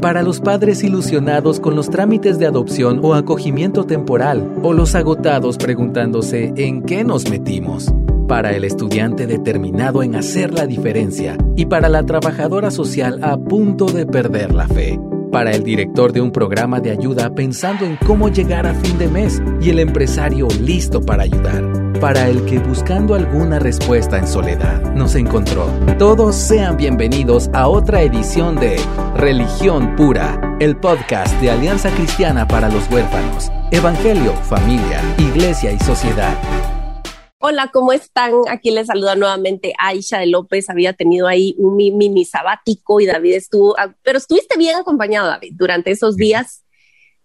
Para los padres ilusionados con los trámites de adopción o acogimiento temporal, o los agotados preguntándose en qué nos metimos. Para el estudiante determinado en hacer la diferencia y para la trabajadora social a punto de perder la fe para el director de un programa de ayuda pensando en cómo llegar a fin de mes y el empresario listo para ayudar, para el que buscando alguna respuesta en soledad nos encontró. Todos sean bienvenidos a otra edición de Religión Pura, el podcast de Alianza Cristiana para los Huérfanos, Evangelio, Familia, Iglesia y Sociedad. Hola, ¿cómo están? Aquí les saluda nuevamente Aisha de López. Había tenido ahí un mini sabático y David estuvo, ah, pero estuviste bien acompañado, David, durante esos días.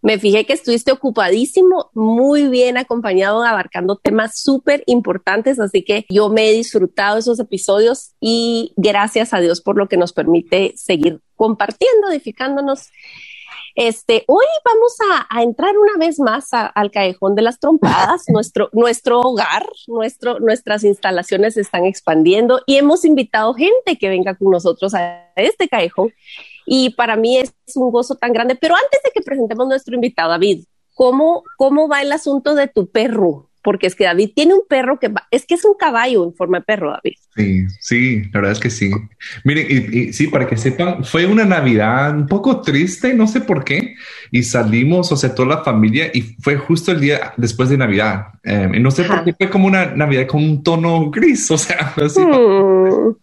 Me fijé que estuviste ocupadísimo, muy bien acompañado, abarcando temas súper importantes, así que yo me he disfrutado esos episodios y gracias a Dios por lo que nos permite seguir compartiendo, edificándonos este, hoy vamos a, entrar una vez más al callejón de las trompadas. nuestro, nuestro hogar, nuestro, nuestras instalaciones se están expandiendo y hemos invitado gente que venga con nosotros a este callejón. Y para mí es un gozo tan grande. Pero antes de que presentemos nuestro invitado, David, ¿cómo, cómo va el asunto de tu perro? Porque es que David tiene un perro que es que es un caballo en forma de perro, David. Sí, sí, la verdad es que sí. Miren, y, sí, para que sepan, fue una Navidad un poco triste, no sé por qué, y salimos, o sea, toda la familia, y fue justo el día después de Navidad. Em, y no sé por qué fue como una Navidad con un tono gris, o sea, así. Mm.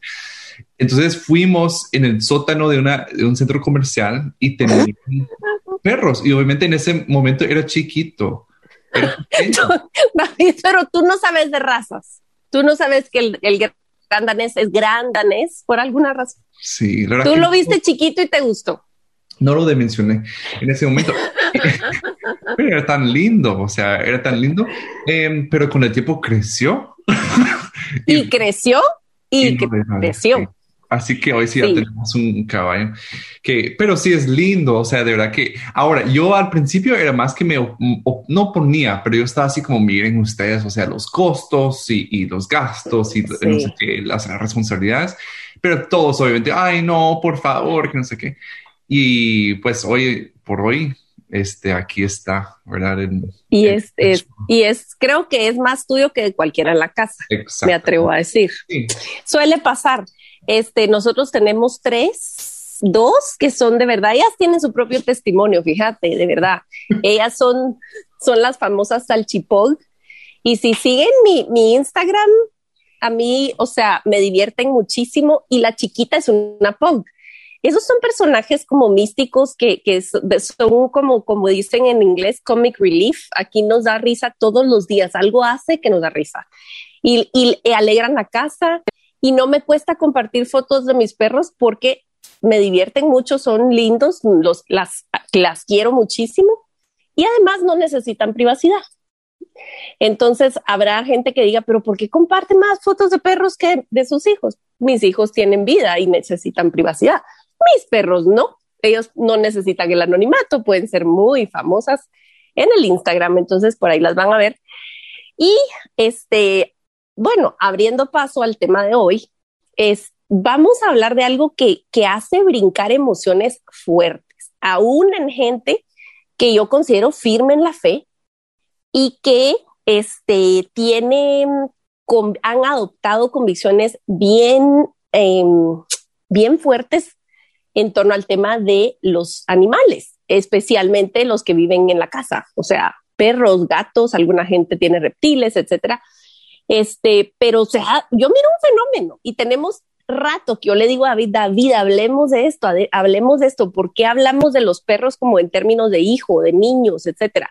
Entonces fuimos en el sótano de, una, de un centro comercial y teníamos perros, y obviamente en ese momento era chiquito. Pero, tú no sabes de razas. Tú no sabes que el, el gran danés es gran danés por alguna razón. Sí, Tú lo viste chiquito y te gustó. No lo dimensioné en ese momento. era tan lindo, o sea, era tan lindo, em, pero con el tiempo creció. y, creció y, creció. Así que hoy sí, ya tenemos un caballo que, pero sí es lindo. O sea, de verdad que ahora yo al principio era más que me no ponía, pero yo estaba así como miren ustedes, o sea, los costos y, los gastos y no sé qué, las responsabilidades, pero todos obviamente, ay, no, por favor, que no sé qué. Y pues hoy por hoy, este aquí está, ¿verdad? y es, y es, creo que es más tuyo que de cualquiera en la casa, me atrevo a decir. Suele pasar. Este, nosotros tenemos tres, dos que son de verdad, ellas tienen su propio testimonio, fíjate, de verdad. Ellas son, son las famosas salchipol. Y si siguen mi, mi Instagram, a mí, o sea, me divierten muchísimo y la chiquita es una punk. Esos son personajes como místicos que, que son como, como dicen en inglés, comic relief. Aquí nos da risa todos los días. Algo hace que nos da risa. Y, y alegran la casa y no me cuesta compartir fotos de mis perros porque me divierten mucho, son lindos, los, las, las quiero muchísimo y además no necesitan privacidad. Entonces habrá gente que diga, pero ¿por qué comparte más fotos de perros que de sus hijos? Mis hijos tienen vida y necesitan privacidad. Mis perros no. Ellos no necesitan el anonimato, pueden ser muy famosas en el Instagram, entonces por ahí las van a ver. Y este, bueno, abriendo paso al tema de hoy, es, vamos a hablar de algo que, que hace brincar emociones fuertes, aún en gente que yo considero firme en la fe y que este, tiene, han adoptado convicciones bien, em, bien fuertes en torno al tema de los animales, especialmente los que viven en la casa, o sea, perros, gatos, alguna gente tiene reptiles, etcétera. Este, pero o sea, yo miro un fenómeno y tenemos rato que yo le digo a David, David, hablemos de esto, hablemos de esto, ¿por qué hablamos de los perros como en términos de hijo, de niños, etcétera?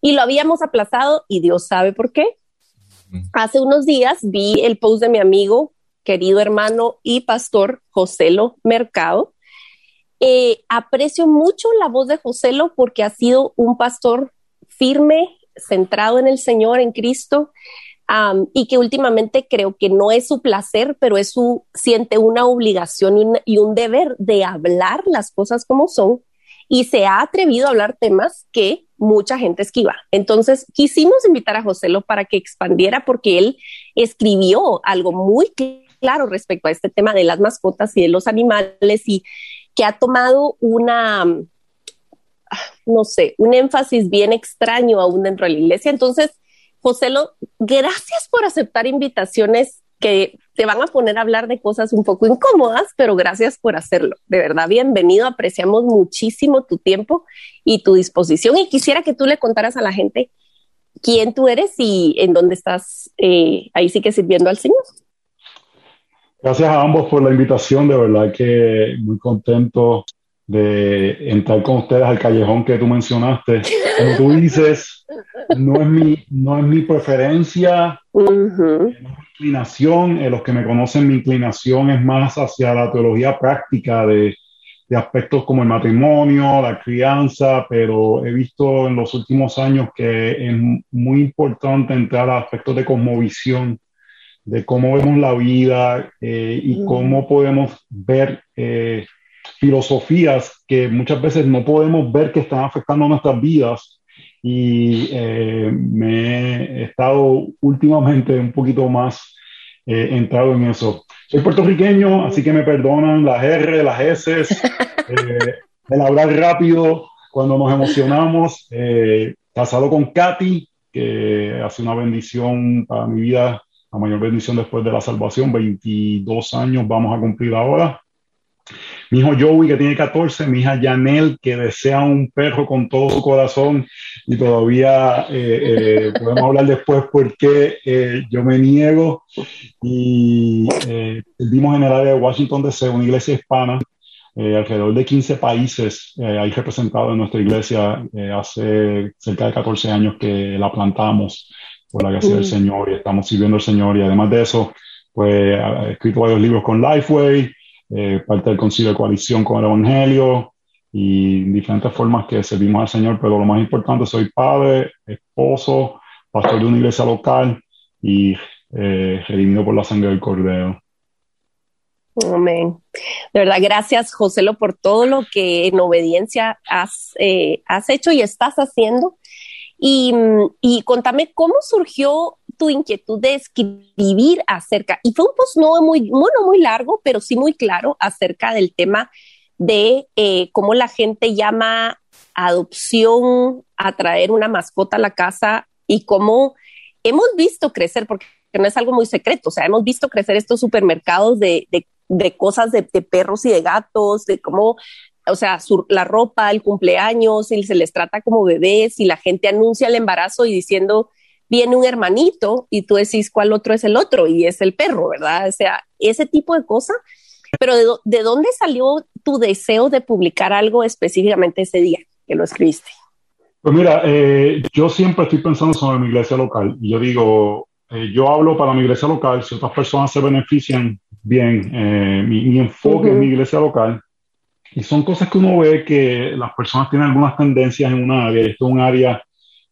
Y lo habíamos aplazado y Dios sabe por qué. Hace unos días vi el post de mi amigo, querido hermano y pastor Joselo Mercado. Eh, aprecio mucho la voz de Joselo porque ha sido un pastor firme, centrado en el Señor, en Cristo, y que últimamente creo que no es su placer, pero es su, siente una obligación y un, deber de hablar las cosas como son y se ha atrevido a hablar temas que mucha gente esquiva. Entonces quisimos invitar a Joselo para que expandiera porque él escribió algo muy claro respecto a este tema de las mascotas y de los animales y que ha tomado una, no sé, un énfasis bien extraño aún dentro de la iglesia. Entonces, José, gracias por aceptar invitaciones que te van a poner a hablar de cosas un poco incómodas, pero gracias por hacerlo. De verdad, bienvenido. Apreciamos muchísimo tu tiempo y tu disposición. Y quisiera que tú le contaras a la gente quién tú eres y en dónde estás eh, ahí sí que sirviendo al Señor. Gracias a ambos por la invitación, de verdad que muy contento de entrar con ustedes al callejón que tú mencionaste. Como tú dices, no es mi, no es mi preferencia, no es mi inclinación. Eh, los que me conocen, mi inclinación es más hacia la teología práctica de, de aspectos como el matrimonio, la crianza, pero he visto en los últimos años que es muy importante entrar a aspectos de cosmovisión, de cómo vemos la vida eh, y cómo podemos ver eh, filosofías que muchas veces no podemos ver que están afectando nuestras vidas. Y eh, me he estado últimamente un poquito más entrado en eso. Soy puertorriqueño, así que me perdonan las R, las S, eh, el hablar rápido cuando nos emocionamos. Eh, casado con Katy, que hace una bendición para mi vida, la mayor bendición después de la salvación, 22 años vamos a cumplir ahora. Mi hijo Joey, que tiene 14, mi hija Janel, que desea un perro con todo su corazón, y todavía eh, eh, podemos hablar después por qué eh, yo me niego. Y vivimos en el área de Washington DC, una iglesia hispana, alrededor de 15 países hay representados en nuestra iglesia. hace cerca de 14 años que la plantamos por la gracia del mm. Señor y estamos sirviendo al Señor. Y además de eso, pues he escrito varios libros con Lifeway. Eh, parte del concilio de coalición con el Evangelio y diferentes formas que servimos al Señor, pero lo más importante, soy padre, esposo, pastor de una iglesia local y eh, redimido por la sangre del Cordero. Amén. De verdad, gracias, Joselo, por todo lo que en obediencia has, eh, has hecho y estás haciendo. Y, y contame cómo surgió tu inquietud de escribir acerca, y fue un post no muy, muy largo, pero sí muy claro acerca del tema de eh, cómo la gente llama adopción a traer una mascota a la casa y cómo hemos visto crecer, porque no es algo muy secreto, o sea, hemos visto crecer estos supermercados de, de, cosas de, perros y de gatos, de cómo, o sea, la ropa, el cumpleaños, y se les trata como bebés y la gente anuncia el embarazo y diciendo, viene un hermanito y tú decís cuál otro es el otro y es el perro, ¿verdad? O sea, ese tipo de cosas. Pero ¿de, dónde salió tu deseo de publicar algo específicamente ese día que lo escribiste? Pues mira, eh, yo siempre estoy pensando sobre mi iglesia local yo digo, eh, yo hablo para mi iglesia local, si otras personas se benefician, bien, eh, mi, enfoque en mi iglesia local. Y son cosas que uno ve que las personas tienen algunas tendencias en una área, esto es un área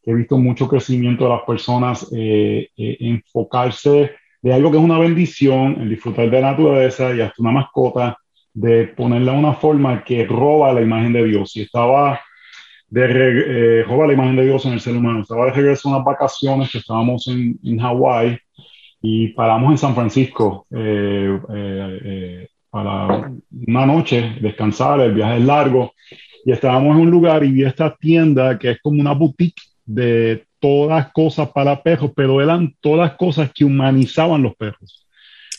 he visto mucho crecimiento de las personas eh, eh, enfocarse de algo que es una bendición, en disfrutar de la naturaleza y hasta una mascota, de ponerla de una forma que roba la imagen de Dios. Y estaba de eh, roba la imagen de Dios en el ser humano. Estaba de regreso a unas vacaciones que estábamos en, en Hawái y paramos en San Francisco para una noche, descansar, el viaje es largo. Y estábamos en un lugar y vi esta tienda que es como una boutique de todas cosas para perros, pero eran todas cosas que humanizaban los perros.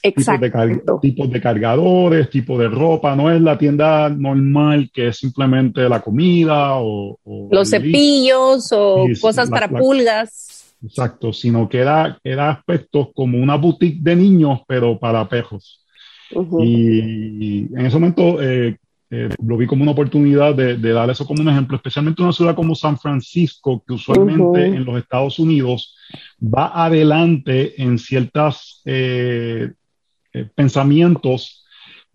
Exacto. Tipos de, cargadores, tipo de ropa, no es la tienda normal que es simplemente la comida o... los cepillos o cosas para pulgas. Exacto, sino que era, era aspectos como una boutique de niños, pero para perros. y, en ese momento eh, eh, lo vi como una oportunidad de, dar eso como un ejemplo, especialmente en una ciudad como San Francisco, que usualmente en los Estados Unidos va adelante en ciertos eh, eh, pensamientos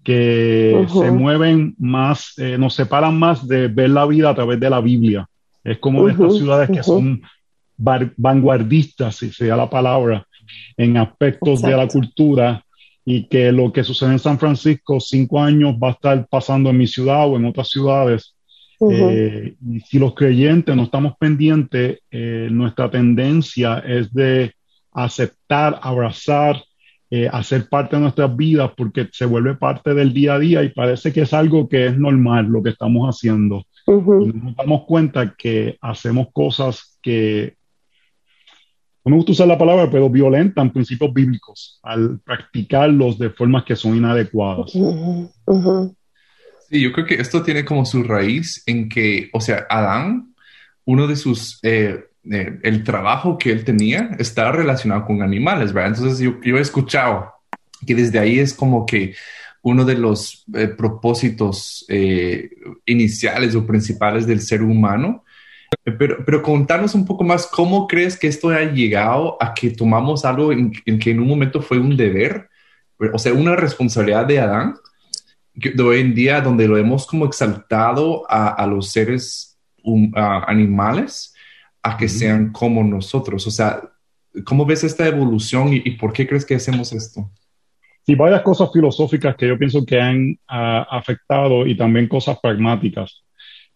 que se mueven más, nos separan más de ver la vida a través de la Biblia. Es como de estas ciudades que son vanguardistas, si sea la palabra, en aspectos de la cultura y que lo que sucede en San Francisco cinco años va a estar pasando en mi ciudad o en otras ciudades. Eh, y si los creyentes no estamos pendientes, eh, nuestra tendencia es de aceptar, abrazar eh, hacer parte de nuestras vidas porque se vuelve parte del día a día y parece que es algo que es normal lo que estamos haciendo. Y nos damos cuenta que hacemos cosas que, no me gusta usar la palabra, pero violentan principios bíblicos al practicarlos de formas que son inadecuadas. Sí, yo creo que esto tiene como su raíz en que, o sea, Adán, uno de sus, eh, eh, el trabajo que él tenía está relacionado con animales, ¿verdad? Entonces yo, yo he escuchado que desde ahí es como que uno de los eh, propósitos iniciales o principales del ser humano. Pero, pero contarnos un poco más, ¿cómo crees que esto ha llegado a que tomamos algo en, en que en un momento fue un deber, o sea, una responsabilidad de Adán, de hoy en día donde lo hemos como exaltado a, los seres animales a que sean como nosotros. O sea, ¿cómo ves esta evolución y, por qué crees que hacemos esto? Sí, varias cosas filosóficas que yo pienso que han afectado y también cosas pragmáticas.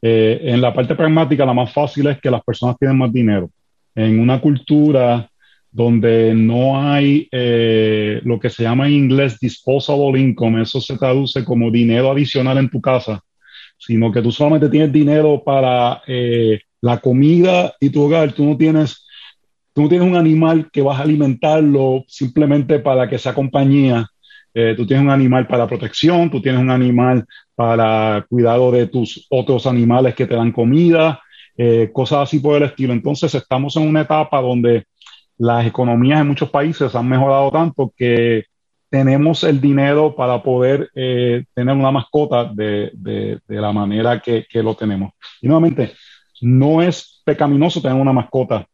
Eh, en la parte pragmática, la más fácil es que las personas tienen más dinero. En una cultura donde no hay eh, lo que se llama en inglés disposable income, eso se traduce como dinero adicional en tu casa, sino que tú solamente tienes dinero para eh, la comida y tu hogar, tú no tienes tú no tienes un animal que vas a alimentarlo simplemente para que sea compañía. Eh, tú tienes un animal para protección, tú tienes un animal para cuidado de tus otros animales que te dan comida, cosas así por el estilo. Entonces estamos en una etapa donde las economías en muchos países han mejorado tanto que tenemos el dinero para poder eh, tener una mascota de, la manera que, lo tenemos. Y nuevamente, no es pecaminoso tener una mascota.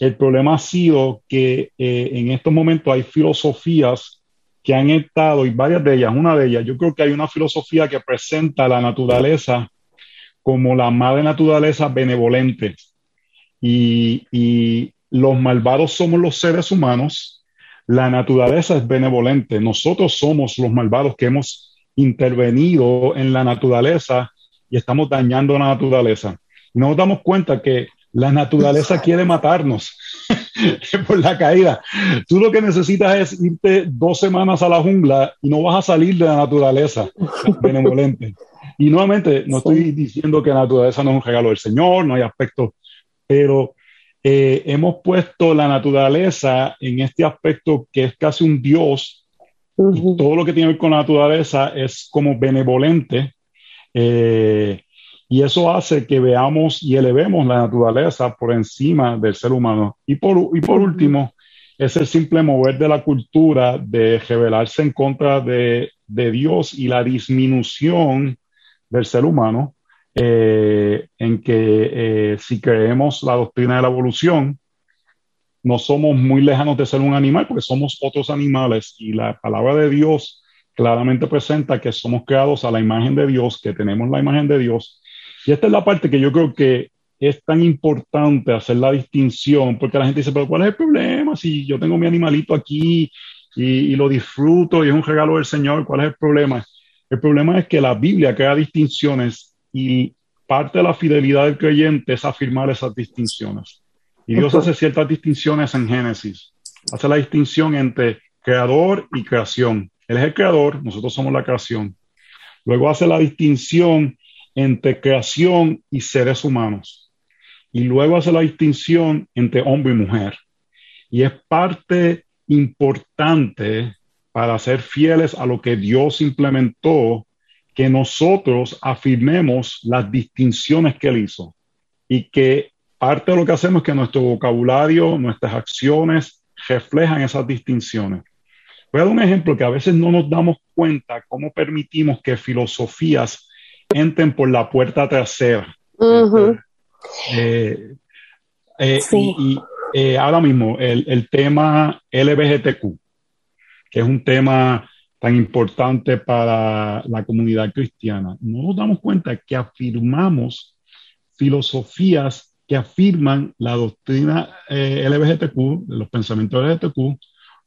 El problema ha sido que eh, en estos momentos hay filosofías que han estado, y varias de ellas, una de ellas, yo creo que hay una filosofía que presenta la naturaleza como la madre naturaleza benevolente. Y, y los malvados somos los seres humanos, la naturaleza es benevolente, nosotros somos los malvados que hemos intervenido en la naturaleza y estamos dañando la naturaleza. No nos damos cuenta que la naturaleza quiere matarnos por la caída. Tú lo que necesitas es irte dos semanas a la jungla y no vas a salir de la naturaleza benevolente. Y nuevamente, no estoy diciendo que la naturaleza no es un regalo del Señor, no hay aspectos, pero eh, hemos puesto la naturaleza en este aspecto que es casi un dios. Todo lo que tiene que ver con la naturaleza es como benevolente. Eh, y eso hace que veamos y elevemos la naturaleza por encima del ser humano. Y por, y por último, es el simple mover de la cultura de rebelarse en contra de, de Dios y la disminución del ser humano eh, en que eh, si creemos la doctrina de la evolución, no somos muy lejanos de ser un animal porque somos otros animales y la palabra de Dios claramente presenta que somos creados a la imagen de Dios, que tenemos la imagen de Dios. Y esta es la parte que yo creo que es tan importante hacer la distinción, porque la gente dice, pero ¿cuál es el problema? Si yo tengo mi animalito aquí y, y lo disfruto y es un regalo del Señor, ¿cuál es el problema? El problema es que la Biblia crea distinciones y parte de la fidelidad del creyente es afirmar esas distinciones. Y Dios hace ciertas distinciones en Génesis. Hace la distinción entre creador y creación. Él es el creador, nosotros somos la creación. Luego hace la distinción entre creación y seres humanos. Y luego hace la distinción entre hombre y mujer. Y es parte importante para ser fieles a lo que Dios implementó que nosotros afirmemos las distinciones que él hizo y que parte de lo que hacemos es que nuestro vocabulario, nuestras acciones reflejan esas distinciones. Voy a dar un ejemplo que a veces no nos damos cuenta cómo permitimos que filosofías entren por la puerta trasera. Eh, eh, y, eh, ahora mismo el, el tema LBGTQ, que es un tema tan importante para la comunidad cristiana. No nos damos cuenta que afirmamos filosofías que afirman la doctrina LGBTQ, los pensamientos LGBTQ,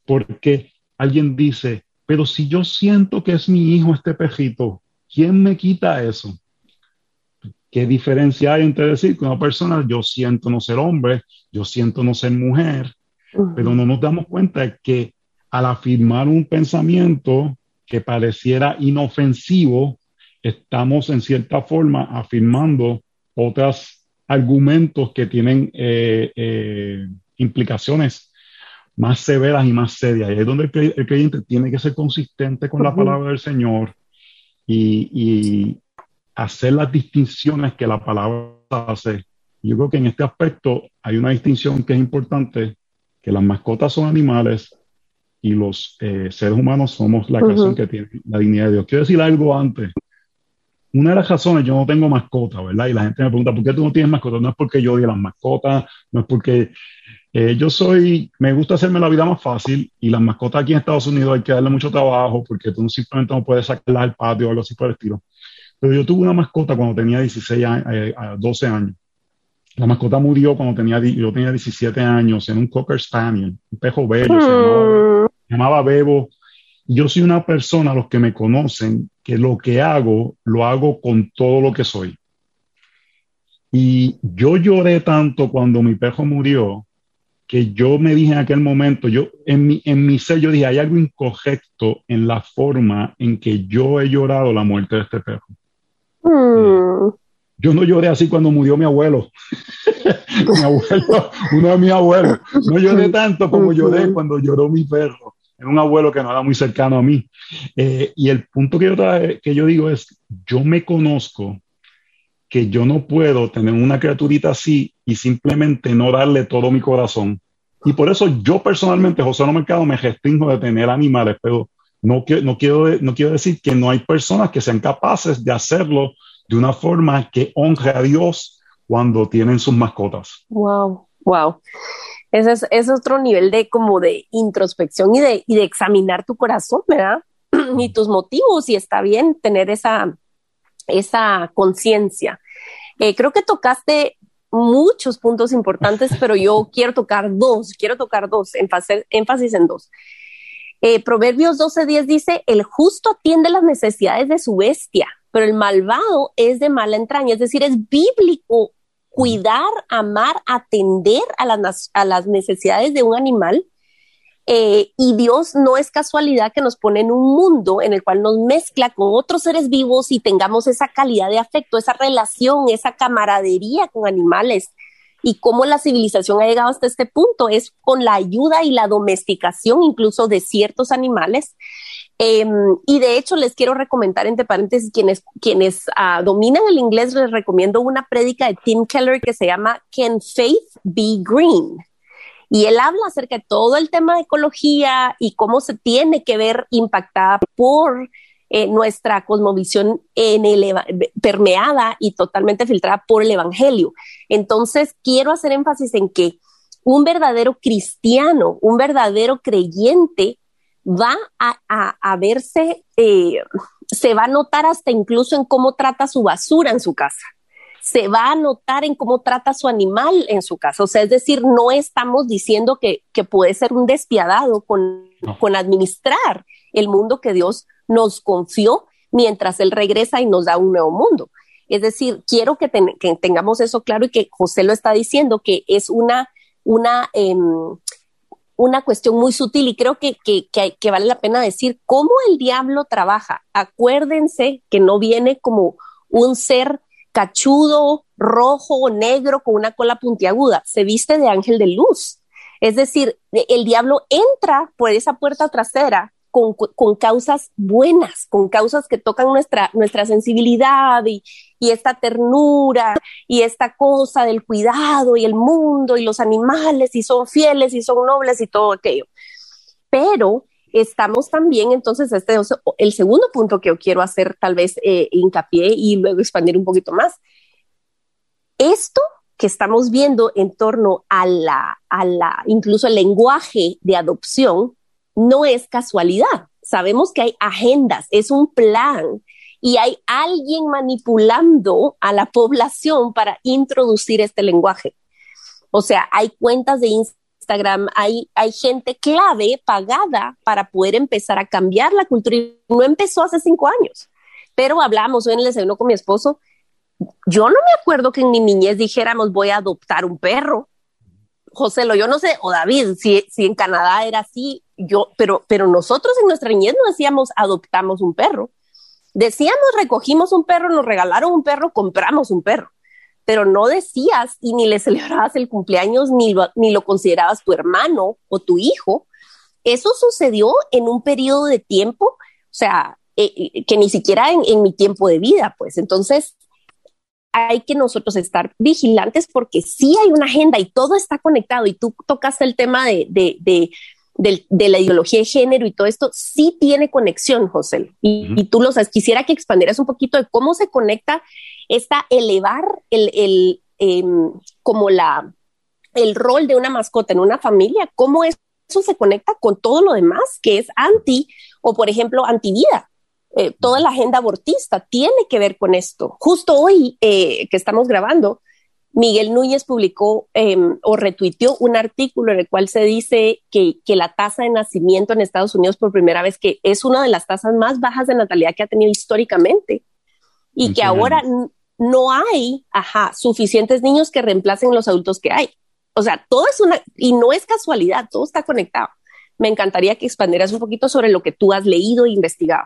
porque alguien dice, pero si yo siento que es mi hijo este pejito, ¿quién me quita eso? ¿Qué diferencia hay entre decir que una persona, yo siento no ser hombre, yo siento no ser mujer, pero no nos damos cuenta que al afirmar un pensamiento que pareciera inofensivo, estamos en cierta forma afirmando otros argumentos que tienen eh, eh, implicaciones más severas y más serias. Y es donde el, creyente tiene que ser consistente con la palabra del Señor y, hacer las distinciones que la palabra hace. Yo creo que en este aspecto hay una distinción que es importante, que las mascotas son animales y los eh, seres humanos somos la creación que tiene la dignidad de Dios. Quiero decir algo antes. Una de las razones, yo no tengo mascota, ¿verdad? Y la gente me pregunta, ¿por qué tú no tienes mascota? No es porque yo odie las mascotas, no es porque eh, yo soy, me gusta hacerme la vida más fácil y las mascotas aquí en Estados Unidos hay que darle mucho trabajo porque tú simplemente no puedes sacarlas al patio o algo así por el estilo. Pero yo tuve una mascota cuando tenía 16 años, 12 años. La mascota murió cuando tenía, yo tenía 17 años en un Cocker Spaniel, un pejo bello, se, llamaba, Bebo. Yo soy una persona, los que me conocen, que lo que hago, lo hago con todo lo que soy. Y yo lloré tanto cuando mi perro murió, que yo me dije en aquel momento, yo en mi, en mi ser, yo dije, hay algo incorrecto en la forma en que yo he llorado la muerte de este perro. Hmm. Yo no lloré así cuando murió mi abuelo. mi abuelo, uno de mis abuelos. No lloré tanto como lloré cuando lloró mi perro. Era un abuelo que no era muy cercano a mí. Eh, y el punto que yo, que yo digo es, yo me conozco que yo no puedo tener una criaturita así y simplemente no darle todo mi corazón. Y por eso yo personalmente, José No Mercado, me restringo de tener animales, pero no, no, quiero, no quiero decir que no hay personas que sean capaces de hacerlo de una forma que honre a Dios cuando tienen sus mascotas. Wow, wow. Ese es, es otro nivel de como de introspección y de, y de examinar tu corazón, ¿verdad? y tus motivos, y está bien tener esa, esa conciencia. Eh, creo que tocaste muchos puntos importantes, pero yo quiero tocar dos, quiero tocar dos, énfasis, énfasis en dos. Eh, Proverbios 12:10 dice, el justo atiende las necesidades de su bestia, pero el malvado es de mala entraña, es decir, es bíblico cuidar, amar, atender a las, a las necesidades de un animal eh, y Dios no es casualidad que nos pone en un mundo en el cual nos mezcla con otros seres vivos y tengamos esa calidad de afecto, esa relación, esa camaradería con animales. Y cómo la civilización ha llegado hasta este punto es con la ayuda y la domesticación incluso de ciertos animales. Em, y de hecho les quiero recomendar entre paréntesis quienes, quienes uh, dominan el inglés les recomiendo una prédica de Tim Keller que se llama Can Faith Be Green? Y él habla acerca de todo el tema de ecología y cómo se tiene que ver impactada por eh, nuestra cosmovisión en el, permeada y totalmente filtrada por el Evangelio. Entonces, quiero hacer énfasis en que un verdadero cristiano, un verdadero creyente, va a, verse, eh, se va a notar hasta incluso en cómo trata su basura en su casa se va a notar en cómo trata su animal en su casa. O sea, es decir, no estamos diciendo que, puede ser un despiadado con, con administrar el mundo que Dios nos confió mientras Él regresa y nos da un nuevo mundo. Es decir, quiero que, tengamos eso claro y que José lo está diciendo, que es una, una, em, una cuestión muy sutil y creo que, que, que, vale la pena decir cómo el diablo trabaja. Acuérdense que no viene como un ser cachudo, rojo o negro con una cola puntiaguda, se viste de ángel de luz. Es decir, el diablo entra por esa puerta trasera con, causas buenas, con causas que tocan nuestra, nuestra sensibilidad y, y, esta ternura y esta cosa del cuidado y el mundo y los animales y son fieles y son nobles y todo aquello. Pero estamos también, entonces, este es el segundo punto que yo quiero hacer tal vez eh, hincapié y luego expandir un poquito más. Esto que estamos viendo en torno a la, a la, incluso el lenguaje de adopción, no es casualidad. Sabemos que hay agendas, es un plan y hay alguien manipulando a la población para introducir este lenguaje. O sea, hay cuentas de Instagram, hay, hay gente clave pagada para poder empezar a cambiar la cultura y no empezó hace cinco años. Pero hablamos hoy en el desayuno con mi esposo. Yo no me acuerdo que en mi niñez dijéramos voy a adoptar un perro. José, lo yo no sé, o David, si, si en Canadá era así, yo, pero, pero nosotros en nuestra niñez no decíamos adoptamos un perro. Decíamos recogimos un perro, nos regalaron un perro, compramos un perro, pero no decías y ni le celebrabas el cumpleaños, ni lo, ni lo considerabas tu hermano o tu hijo. Eso sucedió en un periodo de tiempo, o sea, eh, eh, que ni siquiera en, en mi tiempo de vida, pues entonces hay que nosotros estar vigilantes porque sí hay una agenda y todo está conectado y tú tocaste el tema de, de, de, la ideología de género y todo esto, sí tiene conexión, José. Y, tú lo sabes, quisiera que expandieras un poquito de cómo se conecta esta elevar el, el em, como la, el rol de una mascota en una familia, cómo eso se conecta con todo lo demás que es anti o, por ejemplo, anti vida. Eh, toda la agenda abortista tiene que ver con esto. Justo hoy eh, que estamos grabando, Miguel Núñez publicó em, o retuiteó un artículo en el cual se dice que, la tasa de nacimiento en Estados Unidos por primera vez, que es una de las tasas más bajas de natalidad que ha tenido históricamente y que ahora no hay, ajá, suficientes niños que reemplacen los adultos que hay. O sea, todo es una, y no es casualidad, todo está conectado. Me encantaría que expandieras un poquito sobre lo que tú has leído e investigado.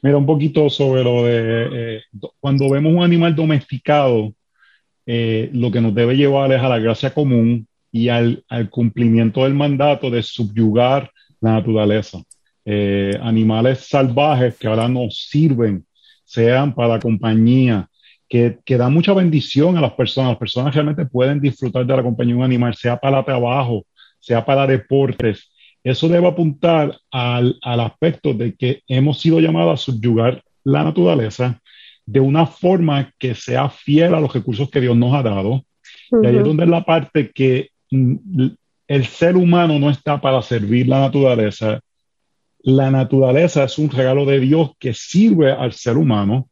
Mira, un poquito sobre lo de eh, cuando vemos un animal domesticado, eh, lo que nos debe llevar es a la gracia común y al, cumplimiento del mandato de subyugar la naturaleza. Eh, animales salvajes que ahora nos sirven, sean para compañía, que, que dan mucha bendición a las personas. Las personas realmente pueden disfrutar de la compañía de un animal, sea para trabajo, sea para deportes, eso debe apuntar al, aspecto de que hemos sido llamados a subyugar la naturaleza de una forma que sea fiel a los recursos que Dios nos ha dado. Y ahí es donde es la parte que mm, el ser humano no está para servir la naturaleza. La naturaleza es un regalo de Dios que sirve al ser humano,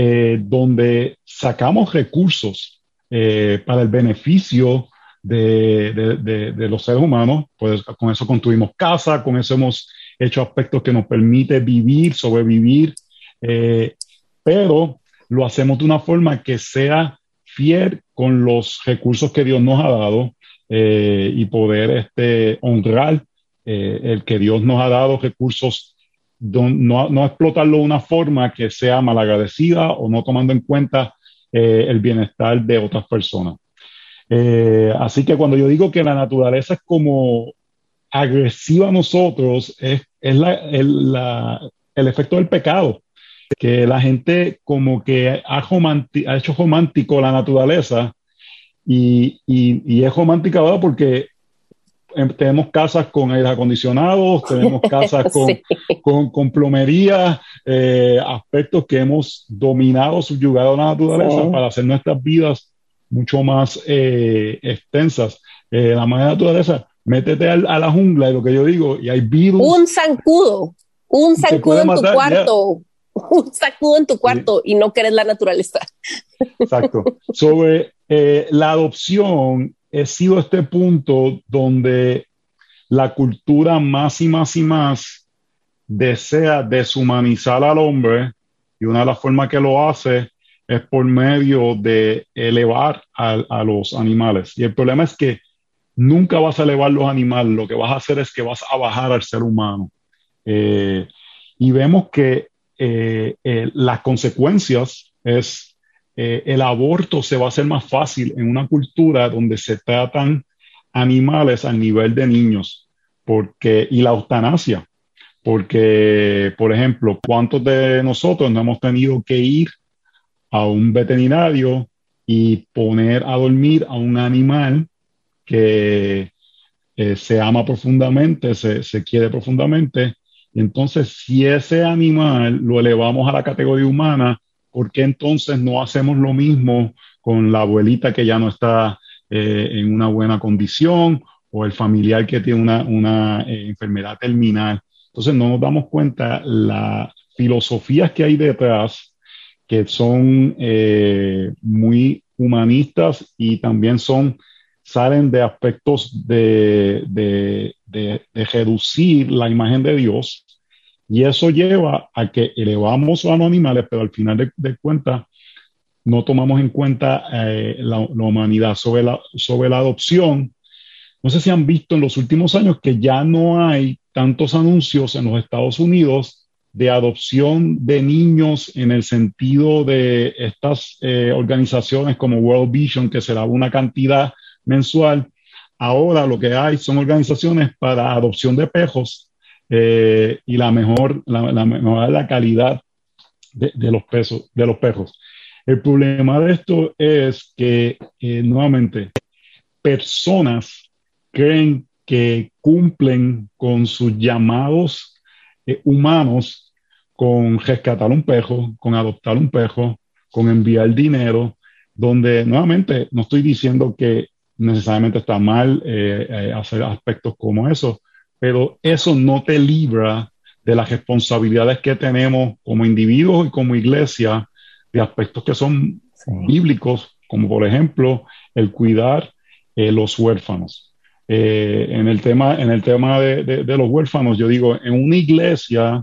eh, donde sacamos recursos eh, para el beneficio de, los seres humanos, pues con eso construimos casa, con eso hemos hecho aspectos que nos permite vivir, sobrevivir, eh, pero lo hacemos de una forma que sea fiel con los recursos que Dios nos ha dado y poder este, honrar el que Dios nos ha dado recursos, no, no explotarlo de una forma que sea malagradecida o no tomando en cuenta el bienestar de otras personas. Eh, así que cuando yo digo que la naturaleza es como agresiva a nosotros, es, la, el, el, efecto del pecado, que la gente como que ha, ha hecho romántico la naturaleza y, y, es romántica ahora porque tenemos casas con aire acondicionados, tenemos casas con, con, plomería, eh, aspectos que hemos dominado, subyugado a la naturaleza para hacer nuestras vidas mucho más eh, extensas. Eh, la manera naturaleza, métete a la jungla y lo que yo digo, y hay virus. Un zancudo, un zancudo en tu cuarto. Un zancudo en tu cuarto y no querés la naturaleza. Exacto. Sobre eh, la adopción, he sido este punto donde la cultura más y más y más desea deshumanizar al hombre y una de las formas que lo hace es por medio de elevar a, los animales. Y el problema es que nunca vas a elevar los animales, lo que vas a hacer es que vas a bajar al ser humano. Eh, y vemos que eh, eh, las consecuencias es el aborto se va a hacer más fácil en una cultura donde se tratan animales al nivel de niños, porque y la eutanasia, porque por ejemplo, ¿cuántos de nosotros no hemos tenido que ir a un veterinario y poner a dormir a un animal que eh, se ama profundamente, se, quiere profundamente. Entonces, si ese animal lo elevamos a la categoría humana, ¿por qué entonces no hacemos lo mismo con la abuelita que ya no está eh, en una buena condición o el familiar que tiene una, eh, enfermedad terminal? Entonces, no nos damos cuenta las filosofías que hay detrás que son eh, muy humanistas y también son, salen de aspectos de, de, reducir la imagen de Dios. Y eso lleva a que elevamos a los animales, pero al final de, cuentas no tomamos en cuenta eh, la, humanidad sobre la, sobre la adopción. no sé si han visto en los últimos años que ya no hay tantos anuncios en los Estados Unidos de adopción de niños en el sentido de estas eh, organizaciones como World Vision, que se da una cantidad mensual. Ahora lo que hay son organizaciones para adopción de pejos eh, y la mejor, la, la, calidad de, los pesos, de los perros. El problema de esto es que, eh, nuevamente, personas creen que cumplen con sus llamados eh, humanos con rescatar un pejo, con adoptar un pejo, con enviar dinero, donde nuevamente no estoy diciendo que necesariamente está mal hacer aspectos como eso, pero eso no te libra de las responsabilidades que tenemos como individuos y como iglesia de aspectos que son bíblicos, como por ejemplo el cuidar eh, los huérfanos. Eh, en el tema, en el tema de, los huérfanos, yo digo, en una iglesia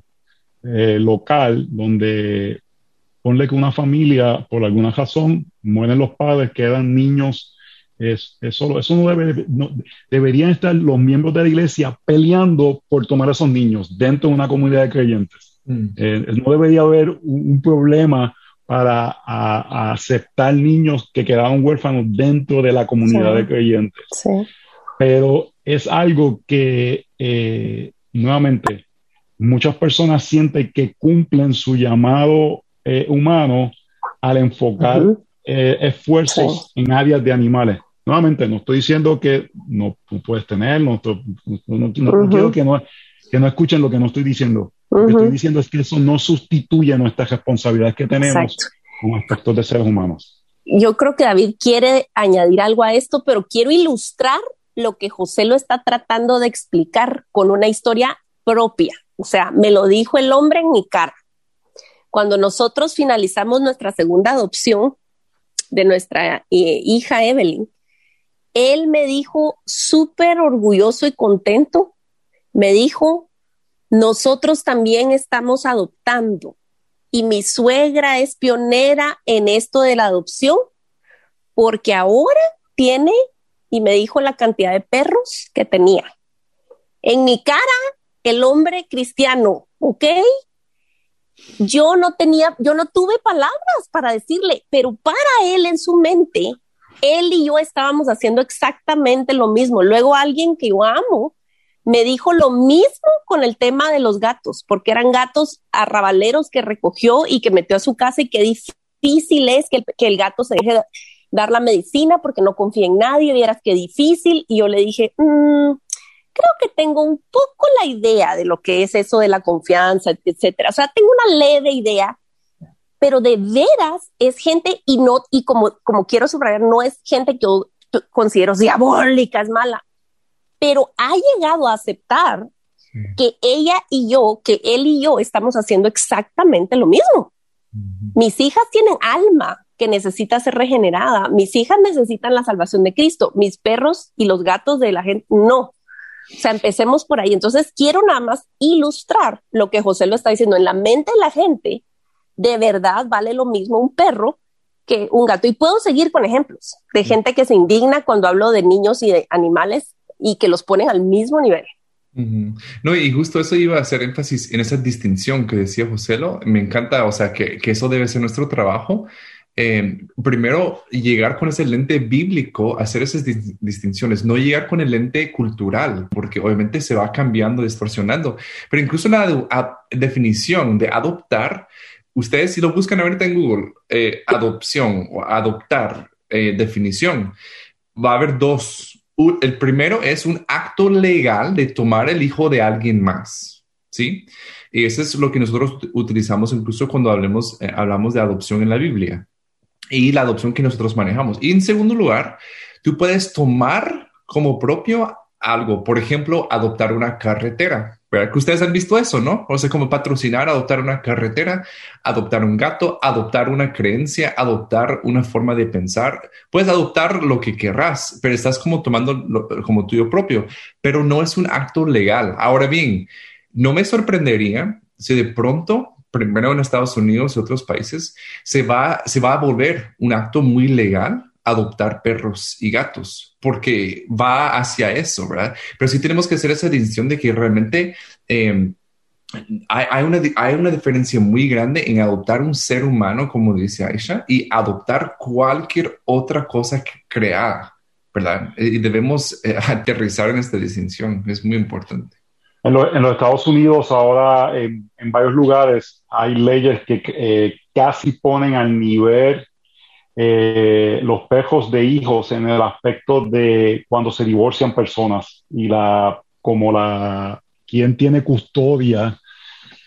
eh, local donde ponle que una familia, por alguna razón, mueren los padres, quedan niños es, eso, eso no, debe, no, deberían estar los miembros de la iglesia peleando por tomar a esos niños dentro de una comunidad de creyentes. Mm. no debería haber un problema para aceptar niños que quedaron huérfanos dentro de la comunidad de creyentes. Pero es algo que, eh, nuevamente, muchas personas sienten que cumplen su llamado eh, humano al enfocar eh, esfuerzos en áreas de animales. Nuevamente, no estoy diciendo que no puedes tener, no, quiero que no, que no escuchen lo que no estoy diciendo. Lo que estoy diciendo es que eso no sustituye nuestras responsabilidades que tenemos con aspectos de seres humanos. Yo creo que David quiere añadir algo a esto, pero quiero ilustrar lo que José lo está tratando de explicar con una historia propia. O sea, me lo dijo el hombre en mi cara. Cuando nosotros finalizamos nuestra segunda adopción de nuestra eh, hija Evelyn, él me dijo súper orgulloso y contento, me dijo, nosotros también estamos adoptando y mi suegra es pionera en esto de la adopción porque ahora tiene y me dijo la cantidad de perros que tenía. En mi cara, el hombre cristiano, ¿ok? Yo no tenía, yo no tuve palabras para decirle, pero para él en su mente, él y yo estábamos haciendo exactamente lo mismo. Luego alguien que yo amo me dijo lo mismo con el tema de los gatos, porque eran gatos arrabaleros que recogió y que metió a su casa y qué difícil es que el, gato se deje dar la medicina porque no confía en nadie, vieras qué difícil. Y yo le dije, mm, creo que tengo un poco la idea de lo que es eso de la confianza, etcétera. O sea, tengo una leve idea, pero de veras es gente y no, y como, como quiero subrayar, no es gente que yo considero diabólica, es mala pero ha llegado a aceptar que ella y yo, que él y yo estamos haciendo exactamente lo mismo. Mis hijas tienen alma que necesita ser regenerada. Mis hijas necesitan la salvación de Cristo. Mis perros y los gatos de la gente no. O sea, empecemos por ahí. Entonces, quiero nada más ilustrar lo que José lo está diciendo. En la mente de la gente, de verdad vale lo mismo un perro que un gato. Y puedo seguir con ejemplos de gente que se indigna cuando hablo de niños y de animales y que los ponen al mismo nivel. No, y justo eso iba a hacer énfasis en esa distinción que decía José. Me encanta, o sea, que, que eso debe ser nuestro trabajo. Eh, primero, llegar con ese lente bíblico, hacer esas distinciones, no llegar con el lente cultural, porque obviamente se va cambiando, distorsionando. Pero incluso la definición de adoptar, ustedes si lo buscan ahorita en Google, eh, adopción o adoptar, eh, definición, va a haber dos el primero es un acto legal de tomar el hijo de alguien más, ¿sí? Y eso es lo que nosotros utilizamos incluso cuando hablemos, eh, hablamos de adopción en la Biblia y la adopción que nosotros manejamos. Y en segundo lugar, tú puedes tomar como propio algo, por ejemplo, adoptar una carretera. Que ustedes han visto eso, ¿no? O sea, como patrocinar, adoptar una carretera, adoptar un gato, adoptar una creencia, adoptar una forma de pensar. Puedes adoptar lo que querrás, pero estás como tomando como tuyo propio, pero no es un acto legal. Ahora bien, no me sorprendería si de pronto, primero en Estados Unidos y otros países, se va, se va a volver un acto muy legal adoptar perros y gatos, porque va hacia eso, ¿verdad? Pero sí tenemos que hacer esa distinción de que realmente em, hay, una, hay una diferencia muy grande en adoptar un ser humano, como dice Aisha, y adoptar cualquier otra cosa que crear, ¿verdad? Y debemos eh, aterrizar en esta distinción, es muy importante. En, los Estados Unidos ahora en, varios lugares hay leyes que eh, casi ponen al nivel eh, los pejos de hijos en el aspecto de cuando se divorcian personas y la como la quien tiene custodia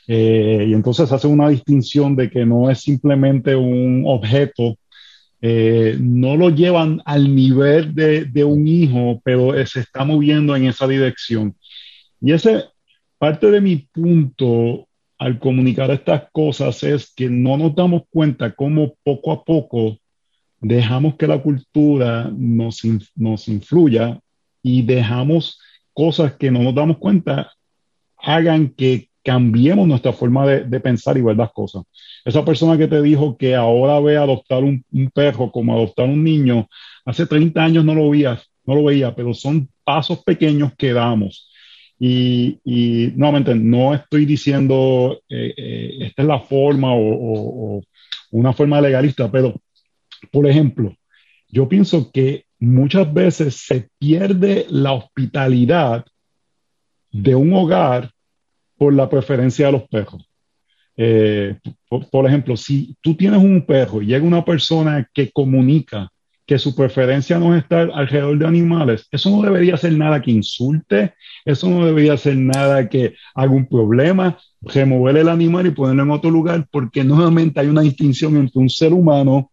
eh, y entonces hace una distinción de que no es simplemente un objeto eh, no lo llevan al nivel de, de, un hijo, pero se está moviendo en esa dirección. Y ese parte de mi punto al comunicar estas cosas es que no nos damos cuenta cómo poco a poco dejamos que la cultura nos, nos influya y dejamos cosas que no nos damos cuenta hagan que cambiemos nuestra forma de, pensar y ver las cosas. Esa persona que te dijo que ahora ve adoptar un, perro como adoptar un niño, hace 30 años no lo veía, no lo veía, pero son pasos pequeños que damos. Y, y nuevamente, no estoy diciendo eh, eh, esta es la forma o, o una forma legalista, pero por ejemplo, yo pienso que muchas veces se pierde la hospitalidad de un hogar por la preferencia de los perros. Eh, por, ejemplo, si tú tienes un perro y llega una persona que comunica que su preferencia no es estar alrededor de animales, eso no debería ser nada que insulte, eso no debería ser nada que haga un problema, remover el animal y ponerlo en otro lugar, porque nuevamente hay una distinción entre un ser humano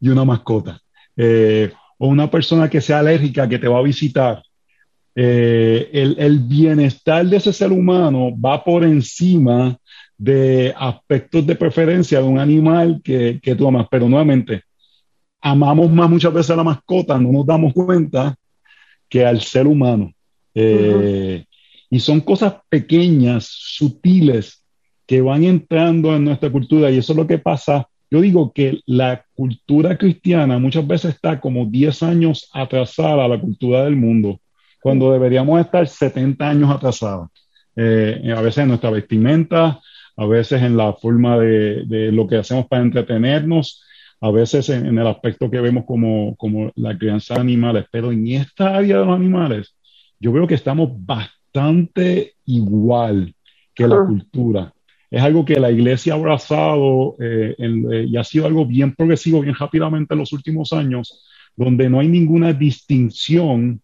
y una mascota. Eh, o una persona que sea alérgica que te va a visitar. Eh, el, bienestar de ese ser humano va por encima de aspectos de preferencia de un animal que, que tú amas. Pero nuevamente, amamos más muchas veces a la mascota, no nos damos cuenta que al ser humano. Eh, y son cosas pequeñas, sutiles, que van entrando en nuestra cultura y eso es lo que pasa yo digo que la cultura cristiana muchas veces está como 10 años atrasada a la cultura del mundo, cuando deberíamos estar 70 años atrasados. Eh, a veces en nuestra vestimenta, a veces en la forma de, lo que hacemos para entretenernos, a veces en, el aspecto que vemos como, como la crianza de animales, pero en esta área de los animales, yo creo que estamos bastante igual que la cultura es algo que la iglesia ha abrazado eh, eh, y ha sido algo bien progresivo, bien rápidamente en los últimos años, donde no hay ninguna distinción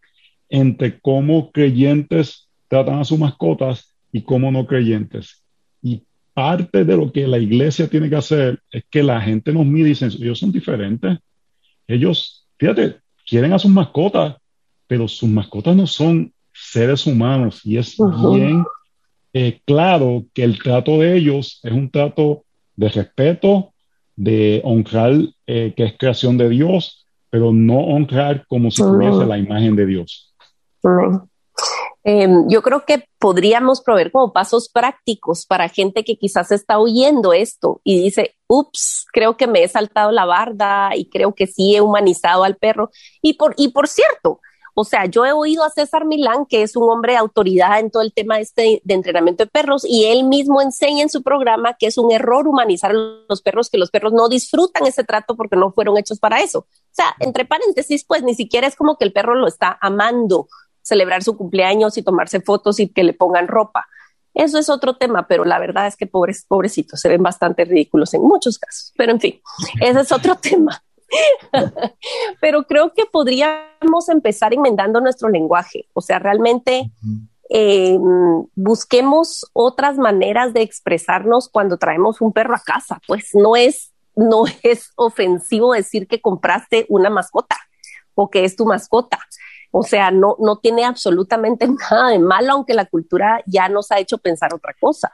entre cómo creyentes tratan a sus mascotas y cómo no creyentes. Y parte de lo que la iglesia tiene que hacer es que la gente nos mire y dice, ellos son diferentes. Ellos, fíjate, quieren a sus mascotas, pero sus mascotas no son seres humanos y es bien eh, claro que el trato de ellos es un trato de respeto, de honrar eh, que es creación de Dios, pero no honrar como si tuviese la imagen de Dios. Em, yo creo que podríamos proveer como pasos prácticos para gente que quizás está oyendo esto y dice, ups, creo que me he saltado la barda y creo que sí he humanizado al perro. Y por, y por cierto, o sea, yo he oído a César Milán, que es un hombre de autoridad en todo el tema este de entrenamiento de perros, y él mismo enseña en su programa que es un error humanizar a los perros, que los perros no disfrutan ese trato porque no fueron hechos para eso. O sea, entre paréntesis, pues ni siquiera es como que el perro lo está amando, celebrar su cumpleaños y tomarse fotos y que le pongan ropa. Eso es otro tema, pero la verdad es que pobres, pobrecitos, se ven bastante ridículos en muchos casos. Pero en fin, ese es otro tema. Pero creo que podríamos empezar enmendando nuestro lenguaje. O sea, realmente eh, busquemos otras maneras de expresarnos cuando traemos un perro a casa. Pues no es, no es ofensivo decir que compraste una mascota o que es tu mascota. O sea, no, no tiene absolutamente nada de malo, aunque la cultura ya nos ha hecho pensar otra cosa.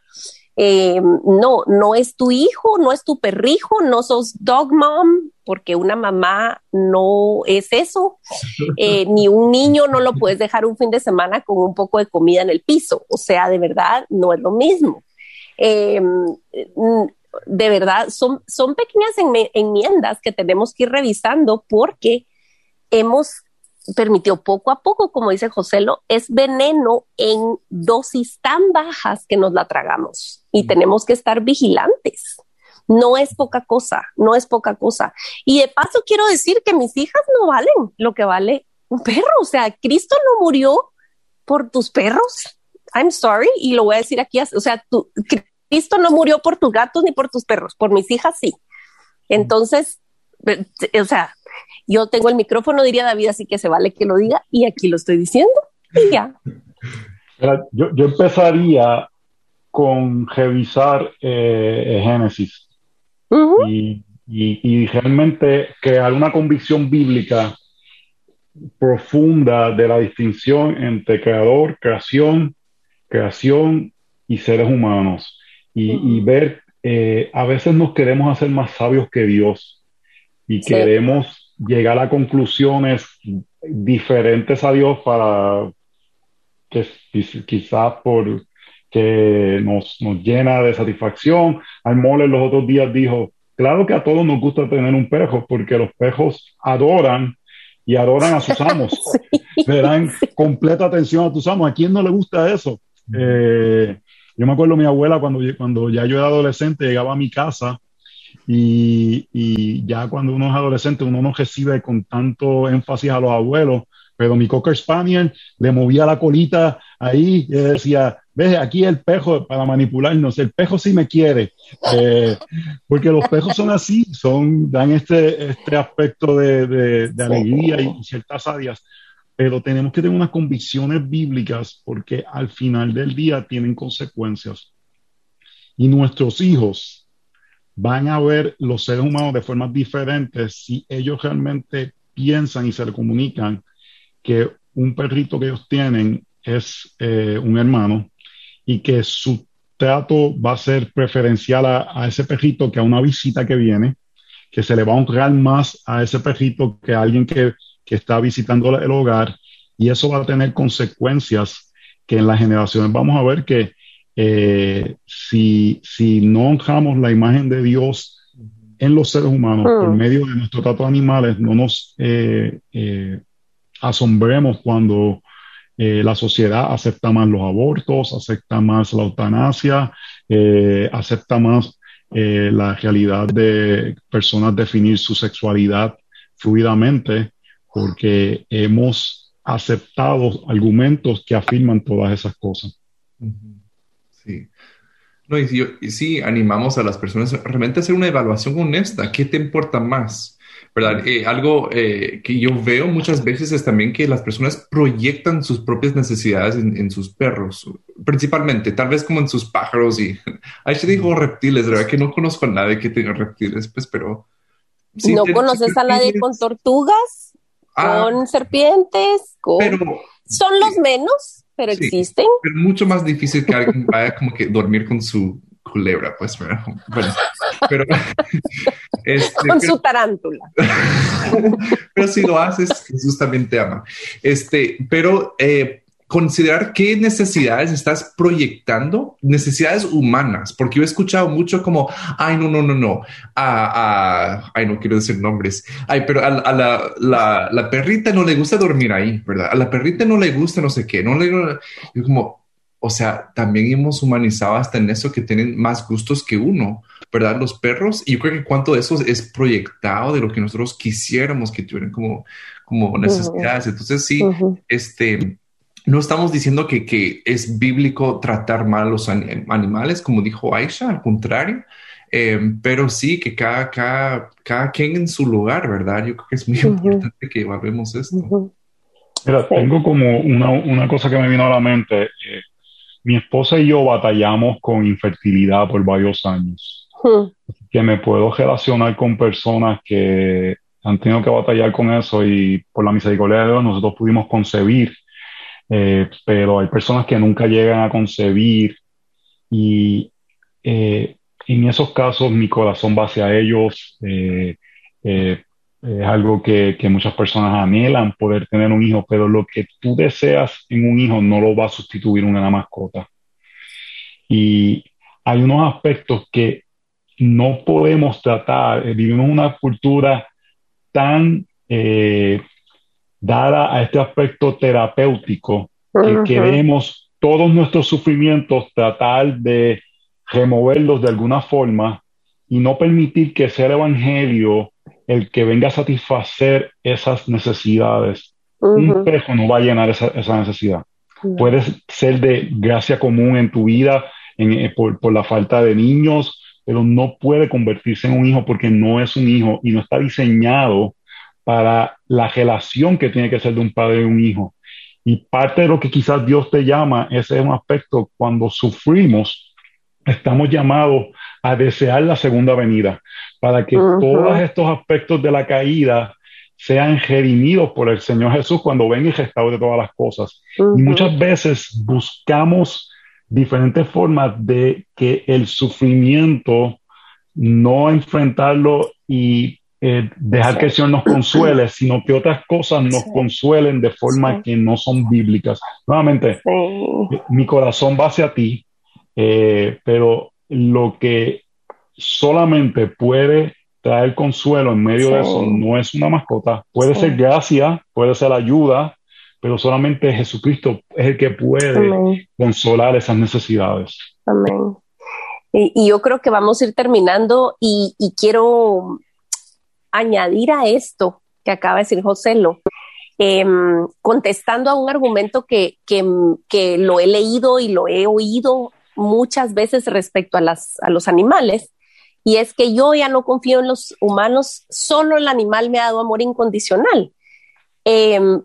Eh, no, no es tu hijo, no es tu perrijo, no sos dog mom, porque una mamá no es eso, eh, ni un niño no lo puedes dejar un fin de semana con un poco de comida en el piso, o sea, de verdad no es lo mismo. Eh, de verdad, son, son pequeñas enmiendas que tenemos que ir revisando porque hemos permitido poco a poco, como dice Joselo, es veneno en dosis tan bajas que nos la tragamos y tenemos que estar vigilantes. No es poca cosa, no es poca cosa. Y de paso quiero decir que mis hijas no valen lo que vale un perro. O sea, Cristo no murió por tus perros. I'm sorry. Y lo voy a decir aquí. O sea, Cristo no murió por tus gatos ni por tus perros. Por mis hijas sí. Entonces, o sea, yo tengo el micrófono, diría David, así que se vale que lo diga. Y aquí lo estoy diciendo. Y ya. Yo, yo empezaría con revisar eh, Génesis y, y, realmente crear una convicción bíblica profunda de la distinción entre creador, creación, creación y seres humanos. Y, ver, eh, a veces nos queremos hacer más sabios que Dios y queremos llegar a conclusiones diferentes a Dios para que quizás por que nos, nos llena de satisfacción. Almole los otros días dijo, claro que a todos nos gusta tener un pejo, porque los pejos adoran y adoran a sus amos. Le dan completa atención a tus amos. ¿A quién no le gusta eso? Eh, yo me acuerdo mi abuela cuando, cuando ya yo era adolescente, llegaba a mi casa y, y, ya cuando uno es adolescente, uno no recibe con tanto énfasis a los abuelos, pero mi Cocker Spaniel le movía la colita ahí y decía, ves, aquí el pejo para manipularnos, el pejo sí me quiere, eh, porque los pejos son así, son, dan este, este aspecto de, de, alegría y ciertas áreas, pero tenemos que tener unas convicciones bíblicas porque al final del día tienen consecuencias. Y nuestros hijos van a ver los seres humanos de formas diferentes si ellos realmente piensan y se le comunican que un perrito que ellos tienen es eh, un hermano y que su trato va a ser preferencial a, ese perrito que a una visita que viene, que se le va a honrar más a ese perrito que a alguien que, que está visitando el hogar. Y eso va a tener consecuencias que en las generaciones vamos a ver que eh, si, si no honramos la imagen de Dios en los seres humanos por mm. medio de nuestro trato de animales, no nos eh, asombremos cuando eh, la sociedad acepta más los abortos, acepta más la eutanasia, eh, acepta más eh, la realidad de personas definir su sexualidad fluidamente, porque hemos aceptado argumentos que afirman todas esas cosas. Sí. No, y, sí, animamos a las personas realmente a hacer una evaluación honesta. ¿Qué te importa más? ¿verdad? Eh, algo eh, que yo veo muchas veces es también que las personas proyectan sus propias necesidades en, sus perros, principalmente, tal vez como en sus pájaros y ahí se dijo reptiles, ¿verdad? Que no conozco a nadie que tenga reptiles, pues, pero... ¿No conoces a nadie con tortugas? Ah. ¿Con serpientes? Son los menos, pero existen. Pero mucho más difícil que alguien vaya como que dormir con su culebra, pues, bueno, pero... Este, Con su tarántula. pero si lo haces, Jesús también te ama. Este, pero eh, considerar qué necesidades estás proyectando, necesidades humanas, porque yo he escuchado mucho como, ay, no, no, no, no, a, ay, no quiero decir nombres, ay, pero a, la, la, la, perrita no le gusta dormir ahí, ¿verdad? A la perrita no le gusta no sé qué, no le, yo como, o sea, también hemos humanizado hasta en eso que tienen más gustos que uno, ¿verdad? Los perros. Y yo creo que cuánto de eso es proyectado de lo que nosotros quisiéramos que tuvieran como, como necesidades. Entonces, sí, este, no estamos diciendo que, que, es bíblico tratar mal a los animales, como dijo Aisha, al contrario. Eh, pero sí que cada, cada, cada quien en su lugar, ¿verdad? Yo creo que es muy importante que evaluemos esto. Mira, tengo como una, una, cosa que me vino a la mente. Eh, mi esposa y yo batallamos con infertilidad por varios años. Que me puedo relacionar con personas que han tenido que batallar con eso y por la misericordia de Dios nosotros pudimos concebir, eh, pero hay personas que nunca llegan a concebir y eh, en esos casos mi corazón va hacia ellos. Eh, es algo que, que, muchas personas anhelan, poder tener un hijo, pero lo que tú deseas en un hijo no lo va a sustituir una mascota. Y hay unos aspectos que no podemos tratar. Eh, vivimos una cultura tan, eh, dada a este aspecto terapéutico, que queremos todos nuestros sufrimientos tratar de removerlos de alguna forma y no permitir que sea el Evangelio el que venga a satisfacer esas necesidades. Un espejo no va a llenar esa, necesidad. Puede ser de gracia común en tu vida eh, por, por, la falta de niños, pero no puede convertirse en un hijo porque no es un hijo y no está diseñado para la relación que tiene que ser de un padre y un hijo. Y parte de lo que quizás Dios te llama, ese es un aspecto cuando sufrimos, estamos llamados a desear la segunda venida, para que todos estos aspectos de la caída sean redimidos por el Señor Jesús cuando venga y restaure todas las cosas. Y muchas veces buscamos diferentes formas de que el sufrimiento no enfrentarlo y eh, dejar que el Señor nos consuele, sino que otras cosas nos consuelen de forma que no son bíblicas. Nuevamente, mi corazón va hacia ti, eh, pero lo que solamente puede traer consuelo en medio de eso no es una mascota, puede ser gracia, puede ser ayuda, pero solamente Jesucristo es el que puede consolar esas necesidades. Amén. Y, yo creo que vamos a ir terminando y, y quiero añadir a esto que acaba de decir José Lo, em, contestando a un argumento que, que, lo he leído y lo he oído muchas veces respecto a, las, a los animales, y es que yo ya no confío en los humanos, solo el animal me ha dado amor incondicional. Em,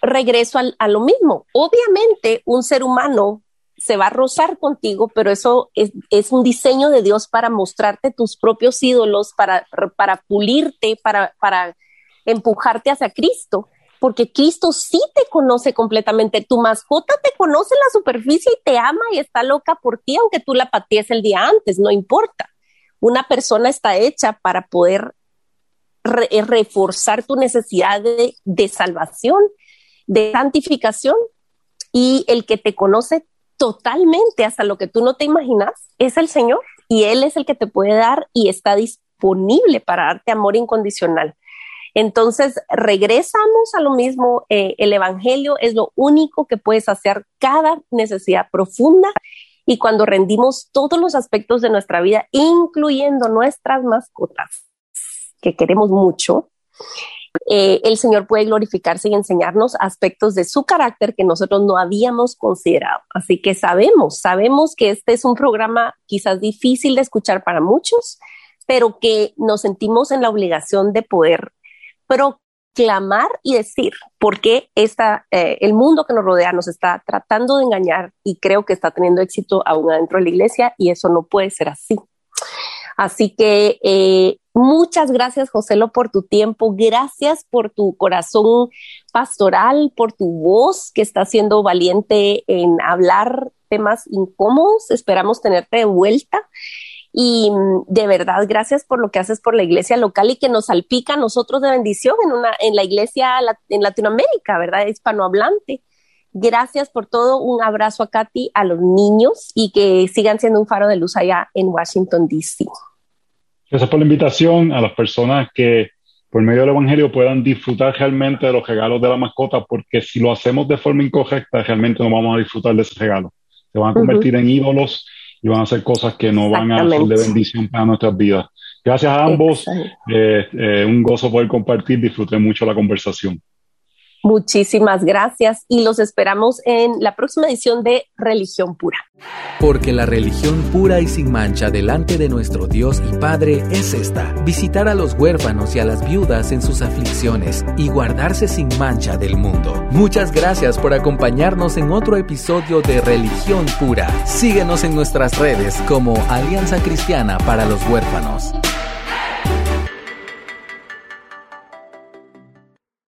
regreso a lo mismo. Obviamente, un ser humano se va a rozar contigo, pero eso es, un diseño de Dios para mostrarte tus propios ídolos, para, para pulirte, para, para empujarte hacia Cristo, porque Cristo sí te conoce completamente. Tu mascota te conoce en la superficie y te ama y está loca por ti, aunque tú la patees el día antes, no importa. Una persona está hecha para poder reforzar tu necesidad de, de salvación, de santificación, y el que te conoce totalmente hasta lo que tú no te imaginas es el Señor y Él es el que te puede dar y está disponible para darte amor incondicional. Entonces, regresamos a lo mismo, eh, el Evangelio es lo único que puedes hacer cada necesidad profunda y cuando rendimos todos los aspectos de nuestra vida, incluyendo nuestras mascotas, que queremos mucho, eh, el Señor puede glorificarse y enseñarnos aspectos de su carácter que nosotros no habíamos considerado. Así que sabemos, sabemos que este es un programa quizás difícil de escuchar para muchos, pero que nos sentimos en la obligación de poder proclamar y decir por qué eh, el mundo que nos rodea nos está tratando de engañar y creo que está teniendo éxito aún adentro de la iglesia y eso no puede ser así. Así que eh, muchas gracias, Joselo, por tu tiempo. Gracias por tu corazón pastoral, por tu voz que está siendo valiente en hablar temas incómodos. Esperamos tenerte de vuelta. Y mm, de verdad, gracias por lo que haces por la iglesia local y que nos salpica a nosotros de bendición en, una, en la iglesia en Latinoamérica, ¿verdad? Hispanohablante. Gracias por todo. Un abrazo a Katy, a los niños y que sigan siendo un faro de luz allá en Washington, D.C. Gracias por la invitación a las personas que por medio del Evangelio puedan disfrutar realmente de los regalos de la mascota, porque si lo hacemos de forma incorrecta, realmente no vamos a disfrutar de ese regalo. Se van a convertir en ídolos y van a hacer cosas que no van a ser de bendición para nuestras vidas. Gracias a ambos. Eh, eh, un gozo poder compartir. Disfruté mucho la conversación. Muchísimas gracias y los esperamos en la próxima edición de Religión Pura. Porque la religión pura y sin mancha delante de nuestro Dios y Padre es esta, visitar a los huérfanos y a las viudas en sus aflicciones y guardarse sin mancha del mundo. Muchas gracias por acompañarnos en otro episodio de Religión Pura. Síguenos en nuestras redes como Alianza Cristiana para los Huérfanos.